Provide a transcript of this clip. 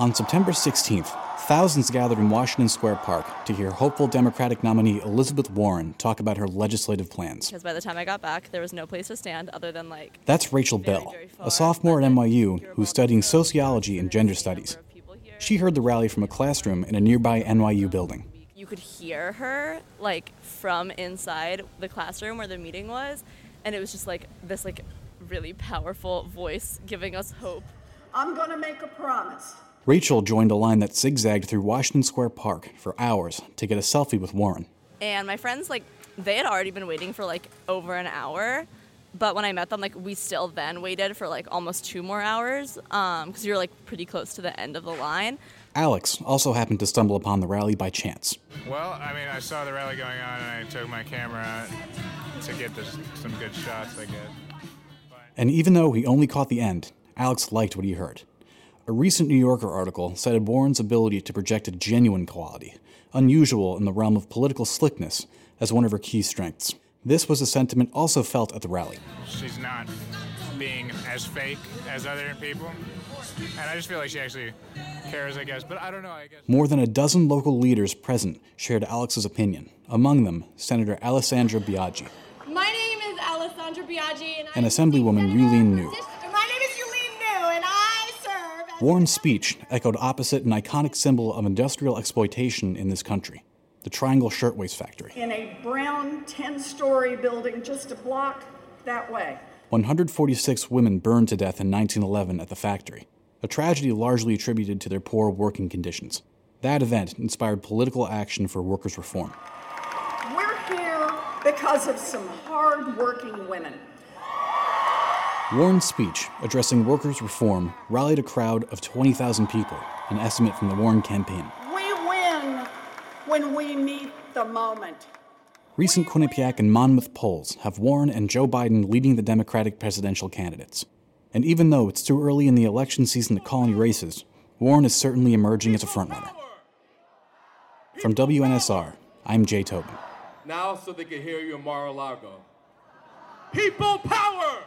On September 16th, thousands gathered in Washington Square Park to hear hopeful Democratic nominee Elizabeth Warren talk about her legislative plans. Because by the time I got back, there was no place to stand other than like. That's Rachel Bell, very a sophomore at NYU who's studying sociology and gender studies. number of people here. She heard the rally from a classroom in a nearby NYU building. You could hear her like from inside the classroom where the meeting was, and it was just like this like really powerful voice giving us hope. I'm going to make a promise. Rachel joined a line that zigzagged through Washington Square Park for hours to get a selfie with Warren. And my friends like they had already been waiting for like over an hour. But when I met them, like we still then waited for like almost two more hours Um, because you were like pretty close to the end of the line. Alex also happened to stumble upon the rally by chance. Well, I mean, I saw the rally going on, and I took my camera to get this, some good shots, I guess. And even though he only caught the end, Alex liked what he heard. A recent New Yorker article cited Warren's ability to project a genuine quality, unusual in the realm of political slickness, as one of her key strengths. This was a sentiment also felt at the rally. She's not being as fake as other people, and I just feel like she actually cares, I guess. But I don't know, I guess. More than a dozen local leaders present shared Alex's opinion, among them Senator Alessandra Biaggi. My name is Alessandra Biaggi, and, And I'm Assemblywoman Senator Yuh-Line Niou. Warren's speech echoed opposite an iconic symbol of industrial exploitation in this country the Triangle Shirtwaist Factory. in a brown 10 story building just a block that way. 146 women burned to death in 1911 at the factory, a tragedy largely attributed to their poor working conditions. That event inspired political action for workers' reform. We're here because of some hard working women. Warren's speech, addressing workers' reform, rallied a crowd of 20,000 people, an estimate from the Warren campaign. We win when we meet the moment. Recent Quinnipiac and Monmouth polls have Warren and Joe Biden leading the Democratic presidential candidates. And even though it's too early in the election season to call any races, Warren is certainly emerging as a frontrunner. From WNSR, I'm Jay Tobin. now so they can hear you in Mar-a-Lago. People power!